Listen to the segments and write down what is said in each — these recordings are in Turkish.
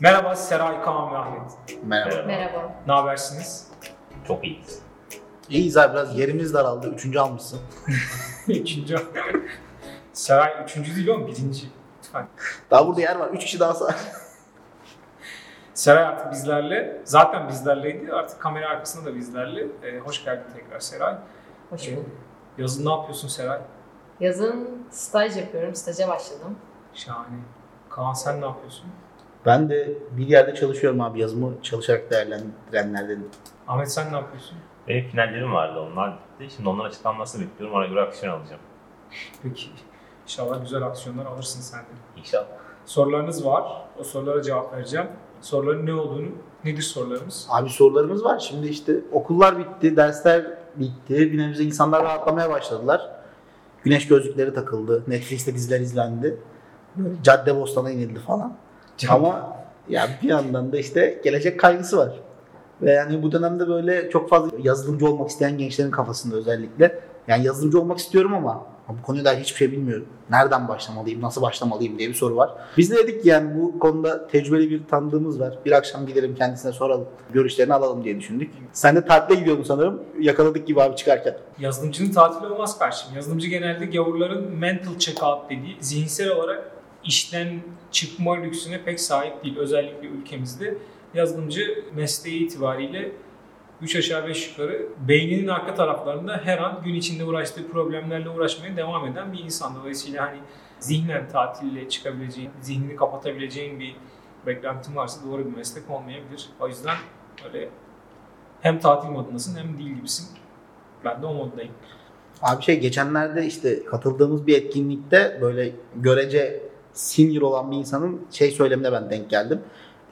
Merhaba Seray Kaan ve Ahmet. Merhaba. Merhaba. Ne habersiniz? Çok iyiyiz. İyiyiz abi biraz yerimiz daraldı. Üçüncü almışsın. Üçüncü. Seray üçüncü değil oğlum birinci. Lütfen. Daha burada yer var. Üç kişi daha sağ. Seray artık bizlerle. Zaten bizlerleydi. Artık kamera arkasında da bizlerle. Ee, hoş geldin tekrar Seray. Hoş Ee, bulduk. yazın ne yapıyorsun Seray? Yazın staj yapıyorum. Staja başladım. Şahane. Kaan sen ne yapıyorsun? Ben de bir yerde çalışıyorum abi yazımı çalışarak değerlendirenlerden. Ahmet sen ne yapıyorsun? Benim finallerim vardı onlar bitti. Şimdi onların açıklanmasını bekliyorum. Ona göre aksiyon alacağım. Peki. İnşallah güzel aksiyonlar alırsın sen de. İnşallah. Sorularınız var. O sorulara cevap vereceğim. Soruların ne olduğunu, nedir sorularımız? Abi sorularımız var. Şimdi işte okullar bitti, dersler bitti. Bir nebze insanlar rahatlamaya başladılar. Güneş gözlükleri takıldı. Netflix'te diziler izlendi. Böyle cadde bostana inildi falan. Ama ya bir yandan da işte gelecek kaygısı var. Ve yani bu dönemde böyle çok fazla yazılımcı olmak isteyen gençlerin kafasında özellikle. Yani yazılımcı olmak istiyorum ama bu konuda hiçbir şey bilmiyorum. Nereden başlamalıyım, nasıl başlamalıyım diye bir soru var. Biz de dedik yani bu konuda tecrübeli bir tanıdığımız var. Bir akşam gidelim kendisine soralım, görüşlerini alalım diye düşündük. Sen de tatile gidiyordun sanırım. Yakaladık gibi abi çıkarken. Yazılımcının tatili olmaz karşım. Yazılımcı genelde gavurların mental check-out dediği zihinsel olarak işten çıkma lüksüne pek sahip değil. Özellikle ülkemizde yazılımcı mesleği itibariyle 3 aşağı 5 yukarı beyninin arka taraflarında her an gün içinde uğraştığı problemlerle uğraşmaya devam eden bir insan. Dolayısıyla hani zihnen tatille çıkabileceğin, zihnini kapatabileceğin bir beklentin varsa doğru bir meslek olmayabilir. O yüzden öyle hem tatil modundasın hem değil gibisin. Ben de o moddayım. Abi şey geçenlerde işte katıldığımız bir etkinlikte böyle görece senior olan bir insanın şey söylemine ben denk geldim.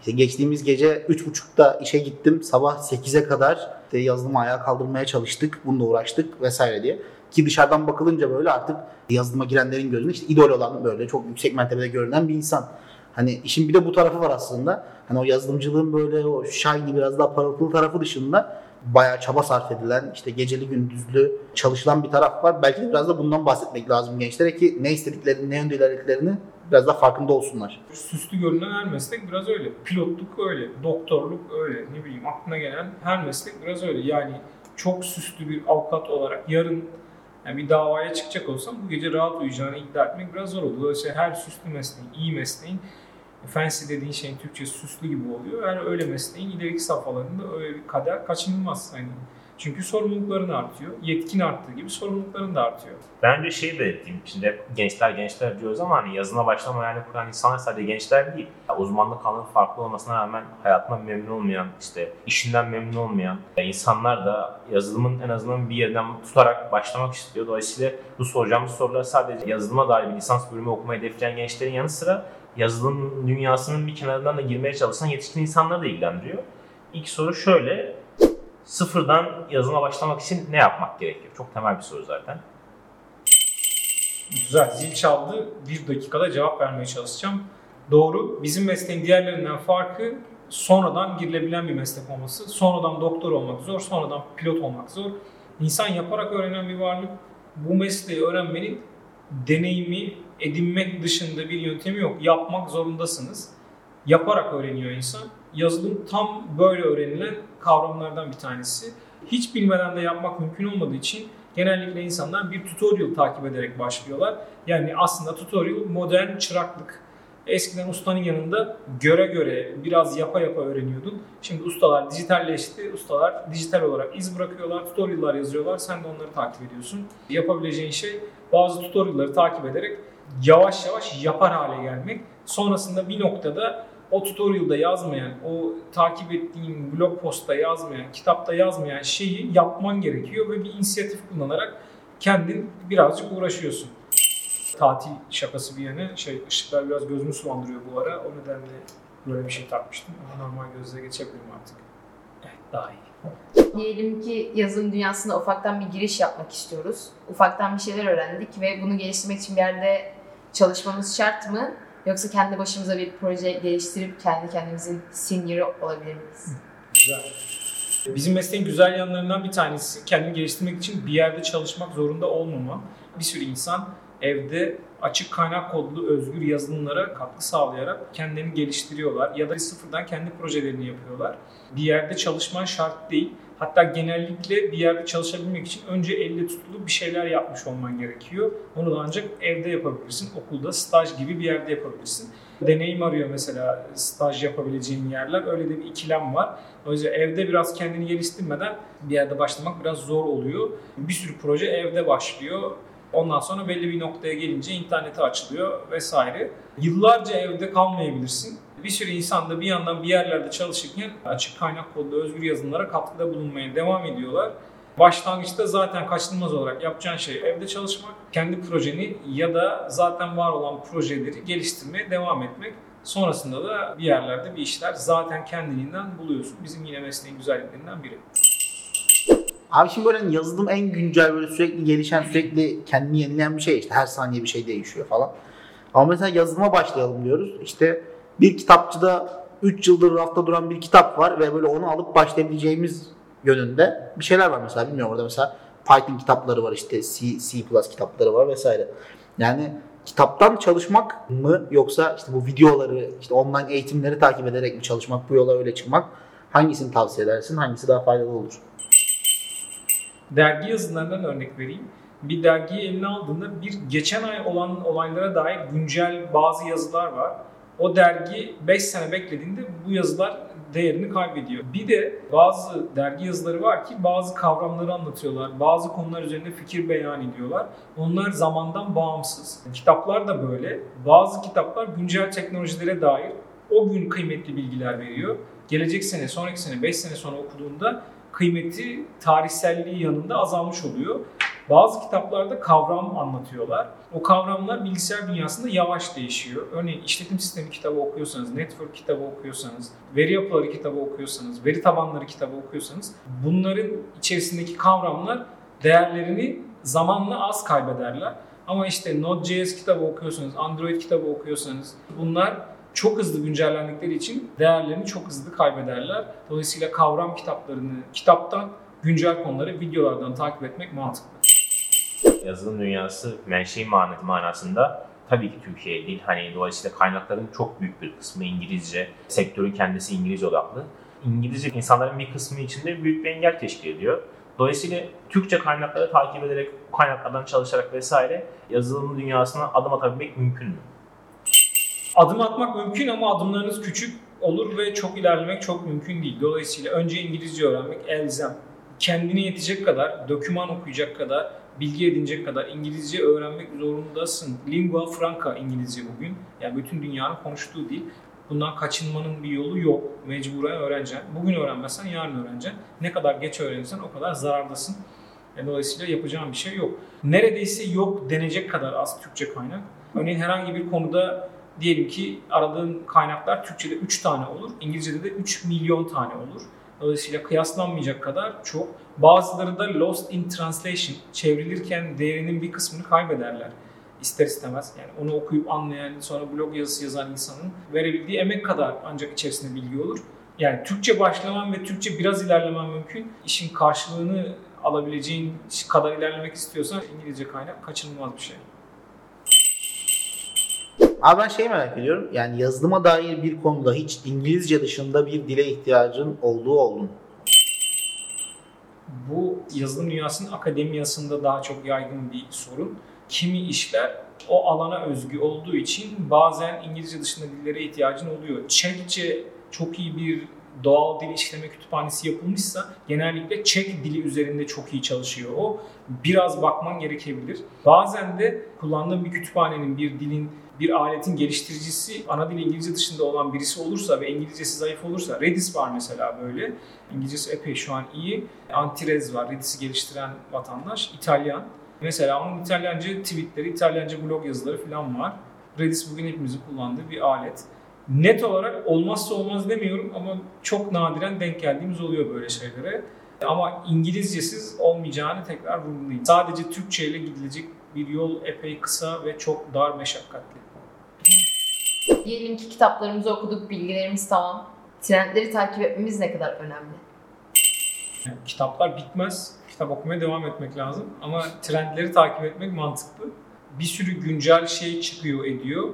İşte geçtiğimiz gece 3.30'da işe gittim. Sabah 8'e kadar işte yazılımı ayağa kaldırmaya çalıştık. Bununla uğraştık vesaire diye. Ki dışarıdan bakılınca böyle artık yazılıma girenlerin gözünde işte idol olan böyle çok yüksek mertebede görünen bir insan. Hani işin bir de bu tarafı var aslında. Hani o yazılımcılığın böyle o shiny biraz daha parıltılı tarafı dışında bayağı çaba sarf edilen, işte geceli gündüzlü çalışılan bir taraf var. Belki de biraz da bundan bahsetmek lazım gençlere ki ne istediklerini, ne yönde ilerlediklerini biraz daha farkında olsunlar. Süslü görünen her meslek biraz öyle. Pilotluk öyle, doktorluk öyle, ne bileyim aklına gelen her meslek biraz öyle. Yani çok süslü bir avukat olarak yarın yani bir davaya çıkacak olsam bu gece rahat uyuyacağını iddia etmek biraz zor olur. Dolayısıyla her süslü mesleğin, iyi mesleğin fancy dediğin şeyin Türkçe süslü gibi oluyor. Yani öyle mesleğin ileriki safhalarında öyle bir kader kaçınılmaz. Yani çünkü sorumlulukların artıyor. Yetkin arttığı gibi sorumlulukların da artıyor. Bence şey de ettiğim şimdi hep gençler gençler diyoruz ama hani yazına başlama yani kuran insanlar sadece gençler değil. Ya uzmanlık alanı farklı olmasına rağmen hayatından memnun olmayan, işte işinden memnun olmayan insanlar da yazılımın en azından bir yerinden tutarak başlamak istiyor. Dolayısıyla bu soracağımız sorular sadece yazılıma dair bir lisans bölümü okumayı hedefleyen gençlerin yanı sıra yazılım dünyasının bir kenarından da girmeye çalışan yetişkin insanları da ilgilendiriyor. İlk soru şöyle, sıfırdan yazılıma başlamak için ne yapmak gerekiyor? Çok temel bir soru zaten. Güzel. Zil çaldı. Bir dakikada cevap vermeye çalışacağım. Doğru. Bizim mesleğin diğerlerinden farkı sonradan girilebilen bir meslek olması. Sonradan doktor olmak zor, sonradan pilot olmak zor. İnsan yaparak öğrenen bir varlık. Bu mesleği öğrenmenin deneyimi edinmek dışında bir yöntemi yok. Yapmak zorundasınız. Yaparak öğreniyor insan. Yazılım tam böyle öğrenilen kavramlardan bir tanesi. Hiç bilmeden de yapmak mümkün olmadığı için genellikle insanlar bir tutorial takip ederek başlıyorlar. Yani aslında tutorial modern çıraklık. Eskiden ustanın yanında göre göre biraz yapa yapa öğreniyordun. Şimdi ustalar dijitalleşti. Ustalar dijital olarak iz bırakıyorlar, tutorial'lar yazıyorlar. Sen de onları takip ediyorsun. Yapabileceğin şey bazı tutorial'ları takip ederek yavaş yavaş yapar hale gelmek. Sonrasında bir noktada o tutorial'da yazmayan, o takip ettiğin blog postta yazmayan, kitapta yazmayan şeyi yapman gerekiyor ve bir inisiyatif kullanarak kendin birazcık uğraşıyorsun. Tatil şakası bir yana şey ışıklar biraz gözümü sulandırıyor bu ara. O nedenle böyle bir şey takmıştım ama normal gözle geçebilirim artık. Evet daha iyi. Diyelim ki yazılım dünyasına ufaktan bir giriş yapmak istiyoruz. Ufaktan bir şeyler öğrendik ve bunu geliştirmek için bir yerde çalışmamız şart mı? Yoksa kendi başımıza bir proje geliştirip kendi kendimizin senior'ı olabilir miyiz? Güzel. Bizim mesleğin güzel yanlarından bir tanesi kendini geliştirmek için bir yerde çalışmak zorunda olmama. Bir sürü insan evde açık kaynak kodlu özgür yazılımlara katkı sağlayarak kendilerini geliştiriyorlar ya da sıfırdan kendi projelerini yapıyorlar. Bir yerde çalışman şart değil. Hatta genellikle bir yerde çalışabilmek için önce elle tutulu bir şeyler yapmış olman gerekiyor. Onu da ancak evde yapabilirsin, okulda, staj gibi bir yerde yapabilirsin. Deneyim arıyor mesela staj yapabileceğin yerler. Öyle de bir ikilem var. O yüzden evde biraz kendini geliştirmeden bir yerde başlamak biraz zor oluyor. Bir sürü proje evde başlıyor. Ondan sonra belli bir noktaya gelince internete açılıyor vesaire. Yıllarca evde kalmayabilirsin. Bir sürü insan da bir yandan bir yerlerde çalışırken açık kaynak kodlu özgür yazılımlara katkıda bulunmaya devam ediyorlar. Başlangıçta zaten kaçınılmaz olarak yapacağın şey evde çalışmak, kendi projeni ya da zaten var olan projeleri geliştirmeye devam etmek. Sonrasında da bir yerlerde bir işler zaten kendiliğinden buluyorsun. Bizim yine mesleğin güzelliklerinden biri. Abi şimdi böyle hani yazılım en güncel böyle sürekli gelişen, sürekli kendini yenileyen bir şey işte her saniye bir şey değişiyor falan. Ama mesela yazılıma başlayalım diyoruz. İşte bir kitapçıda 3 yıldır rafta duran bir kitap var ve böyle onu alıp başlayabileceğimiz yönünde bir şeyler var mesela bilmiyorum orada mesela Python kitapları var işte C, C++ kitapları var vesaire. Yani kitaptan çalışmak mı yoksa işte bu videoları işte online eğitimleri takip ederek mi çalışmak bu yola öyle çıkmak hangisini tavsiye edersin hangisi daha faydalı olur? Dergi yazılarından örnek vereyim. Bir dergiyi eline aldığında bir geçen ay olan olaylara dair güncel bazı yazılar var. O dergi 5 sene beklediğinde bu yazılar değerini kaybediyor. Bir de bazı dergi yazıları var ki bazı kavramları anlatıyorlar. Bazı konular üzerinde fikir beyan ediyorlar. Onlar zamandan bağımsız. Kitaplar da böyle. Bazı kitaplar güncel teknolojilere dair o gün kıymetli bilgiler veriyor. Gelecek sene, sonraki sene, 5 sene sonra okuduğunda kıymeti tarihselliği yanında azalmış oluyor. Bazı kitaplarda kavram anlatıyorlar. O kavramlar bilgisayar dünyasında yavaş değişiyor. Örneğin işletim sistemi kitabı okuyorsanız, network kitabı okuyorsanız, veri yapıları kitabı okuyorsanız, veri tabanları kitabı okuyorsanız bunların içerisindeki kavramlar değerlerini zamanla az kaybederler. Ama işte Node.js kitabı okuyorsanız, Android kitabı okuyorsanız bunlar çok hızlı güncellendikleri için değerlerini çok hızlı kaybederler. Dolayısıyla kavram kitaplarını kitaptan güncel konuları videolardan takip etmek mantıklı. Yazılım dünyası menşei manası manasında tabii ki Türkiye değil. Hani dolayısıyla kaynakların çok büyük bir kısmı İngilizce. Sektörün kendisi İngilizce odaklı. İngilizce insanların bir kısmı içinde büyük bir engel teşkil ediyor. Dolayısıyla Türkçe kaynakları takip ederek, kaynaklardan çalışarak vesaire yazılım dünyasına adım atabilmek mümkün mü? Adım atmak mümkün ama adımlarınız küçük olur ve çok ilerlemek çok mümkün değil. Dolayısıyla önce İngilizce öğrenmek elzem. Kendine yetecek kadar, doküman okuyacak kadar, bilgi edinecek kadar İngilizce öğrenmek zorundasın. Lingua franca İngilizce bugün. Yani bütün dünyanın konuştuğu dil. Bundan kaçınmanın bir yolu yok. Mecburen öğreneceksin. Bugün öğrenmezsen yarın öğreneceksin. Ne kadar geç öğrenirsen o kadar zarardasın. Yani dolayısıyla yapacağın bir şey yok. Neredeyse yok denecek kadar az Türkçe kaynak. Örneğin herhangi bir konuda diyelim ki aradığın kaynaklar Türkçe'de 3 tane olur, İngilizce'de de 3 milyon tane olur. Dolayısıyla kıyaslanmayacak kadar çok. Bazıları da lost in translation, çevrilirken değerinin bir kısmını kaybederler ister istemez. Yani onu okuyup anlayan, sonra blog yazısı yazan insanın verebildiği emek kadar ancak içerisinde bilgi olur. Yani Türkçe başlaman ve Türkçe biraz ilerlemen mümkün. İşin karşılığını alabileceğin kadar ilerlemek istiyorsan İngilizce kaynak kaçınılmaz bir şey. Abi ben şey merak ediyorum. Yani yazılıma dair bir konuda hiç İngilizce dışında bir dile ihtiyacın olduğu oldu mu? Bu yazılım dünyasının akademiyasında daha çok yaygın bir sorun. Kimi işler o alana özgü olduğu için bazen İngilizce dışında dillere ihtiyacın oluyor. Çekçe çok iyi bir doğal dil işleme kütüphanesi yapılmışsa genellikle Çek dili üzerinde çok iyi çalışıyor o. Biraz bakman gerekebilir. Bazen de kullandığın bir kütüphanenin, bir dilin bir aletin geliştiricisi ana dil İngilizce dışında olan birisi olursa ve İngilizcesi zayıf olursa Redis var mesela böyle. İngilizcesi epey şu an iyi. Antirez var Redis'i geliştiren vatandaş. İtalyan. Mesela onun İtalyanca tweetleri, İtalyanca blog yazıları falan var. Redis bugün hepimizin kullandığı bir alet. Net olarak olmazsa olmaz demiyorum ama çok nadiren denk geldiğimiz oluyor böyle şeylere. Ama İngilizcesiz olmayacağını tekrar vurgulayayım. Sadece Türkçe ile gidilecek bir yol epey kısa ve çok dar meşakkatli. Diyelim ki kitaplarımızı okuduk, bilgilerimiz tamam. Trendleri takip etmemiz ne kadar önemli? Yani kitaplar bitmez. Kitap okumaya devam etmek lazım. Ama trendleri takip etmek mantıklı. bir sürü güncel şey çıkıyor ediyor.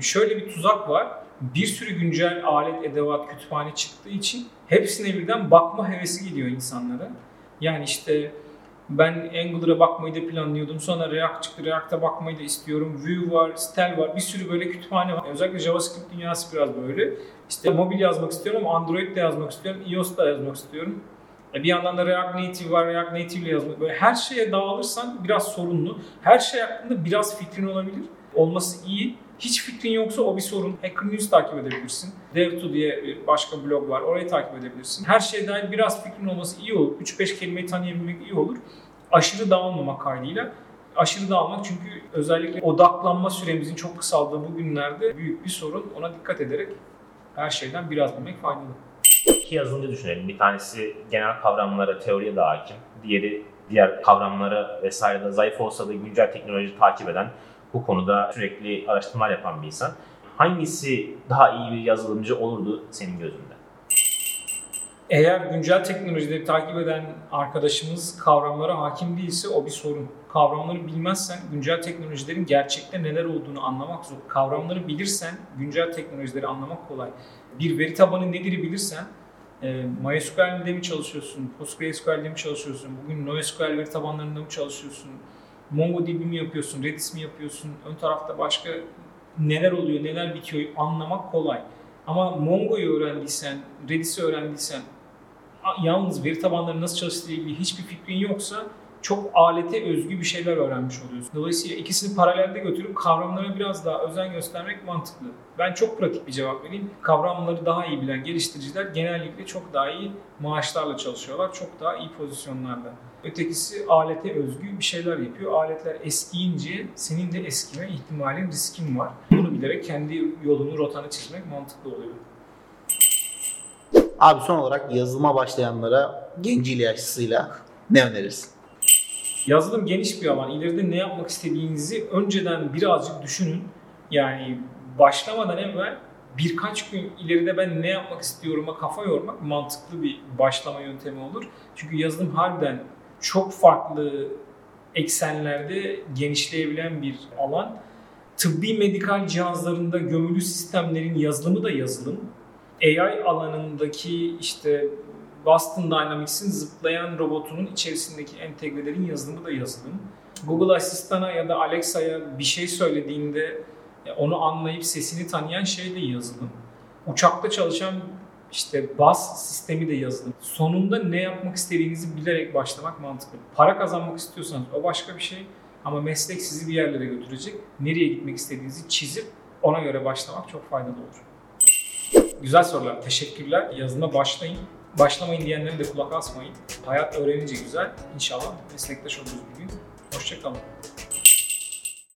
Şöyle bir tuzak var. Bir sürü güncel alet, edevat, kütüphane çıktığı için hepsine birden bakma hevesi geliyor insanlara. Yani işte ben Angular'a bakmayı da planlıyordum. Sonra React çıktı. React'a bakmayı da istiyorum. Vue var, Stel var. Bir sürü böyle kütüphane var. Özellikle JavaScript dünyası biraz böyle. İşte mobil yazmak istiyorum, Android de yazmak istiyorum, iOS da yazmak istiyorum. E, bir yandan da React Native var, React Native ile yazmak. Böyle her şeye dağılırsan biraz sorunlu. Her şey hakkında biraz fikrin olabilir. Olması iyi. Hiç fikrin yoksa o bir sorun. Hacker News takip edebilirsin. Dev2 diye başka blog var. Orayı takip edebilirsin. Her şeye dair biraz fikrin olması iyi olur. 3-5 kelimeyi tanıyabilmek iyi olur. Aşırı dağılmamak kaydıyla. Aşırı dağılmak çünkü özellikle odaklanma süremizin çok kısaldığı bu günlerde büyük bir sorun. Ona dikkat ederek her şeyden biraz bilmek faydalı. İki yazılımcı düşünelim. Bir tanesi genel kavramlara, teoriye daha hakim. Diğeri diğer kavramlara vesaire de zayıf olsa da güncel teknoloji takip eden, bu konuda sürekli araştırmalar yapan bir insan. Hangisi daha iyi bir yazılımcı olurdu senin gözünde? Eğer güncel teknolojileri takip eden arkadaşımız kavramlara hakim değilse o bir sorun. Kavramları bilmezsen güncel teknolojilerin gerçekte neler olduğunu anlamak zor. Kavramları bilirsen güncel teknolojileri anlamak kolay. Bir veri tabanı nedir bilirsen e, MySQL'de mi çalışıyorsun, PostgreSQL'de mi çalışıyorsun, bugün NoSQL veri tabanlarında mı çalışıyorsun, MongoDB mi yapıyorsun, Redis mi yapıyorsun, ön tarafta başka neler oluyor, neler bitiyor anlamak kolay. Ama Mongo'yu öğrendiysen, Redis'i öğrendiysen, yalnız veri tabanları nasıl çalıştığı ilgili hiçbir fikrin yoksa çok alete özgü bir şeyler öğrenmiş oluyorsun. Dolayısıyla ikisini paralelde götürüp kavramlara biraz daha özen göstermek mantıklı. Ben çok pratik bir cevap vereyim. Kavramları daha iyi bilen geliştiriciler genellikle çok daha iyi maaşlarla çalışıyorlar. Çok daha iyi pozisyonlarda. Ötekisi alete özgü bir şeyler yapıyor. Aletler eskiyince senin de eskime ihtimalin, riskin var. Bunu bilerek kendi yolunu, rotanı çizmek mantıklı oluyor. Abi son olarak yazılıma başlayanlara genciyle yaşlısıyla ne önerirsin? Yazılım geniş bir alan. İleride ne yapmak istediğinizi önceden birazcık düşünün. Yani başlamadan evvel birkaç gün ileride ben ne yapmak istiyorum'a kafa yormak mantıklı bir başlama yöntemi olur. Çünkü yazılım harbiden çok farklı eksenlerde genişleyebilen bir alan. Tıbbi medikal cihazlarında gömülü sistemlerin yazılımı da yazılım. AI alanındaki işte Boston Dynamics'in zıplayan robotunun içerisindeki entegrelerin yazılımı da yazılım. Google Asistan'a ya da Alexa'ya bir şey söylediğinde onu anlayıp sesini tanıyan şey de yazılım. Uçakta çalışan işte bas sistemi de yazılım. Sonunda ne yapmak istediğinizi bilerek başlamak mantıklı. Para kazanmak istiyorsanız o başka bir şey ama meslek sizi bir yerlere götürecek. Nereye gitmek istediğinizi çizip ona göre başlamak çok faydalı olur. Güzel sorular. Teşekkürler. Yazılıma başlayın. Başlamayın diyenlerin de kulak asmayın. Hayat öğrenince güzel. İnşallah meslektaş oluruz bir gün. Hoşçakalın.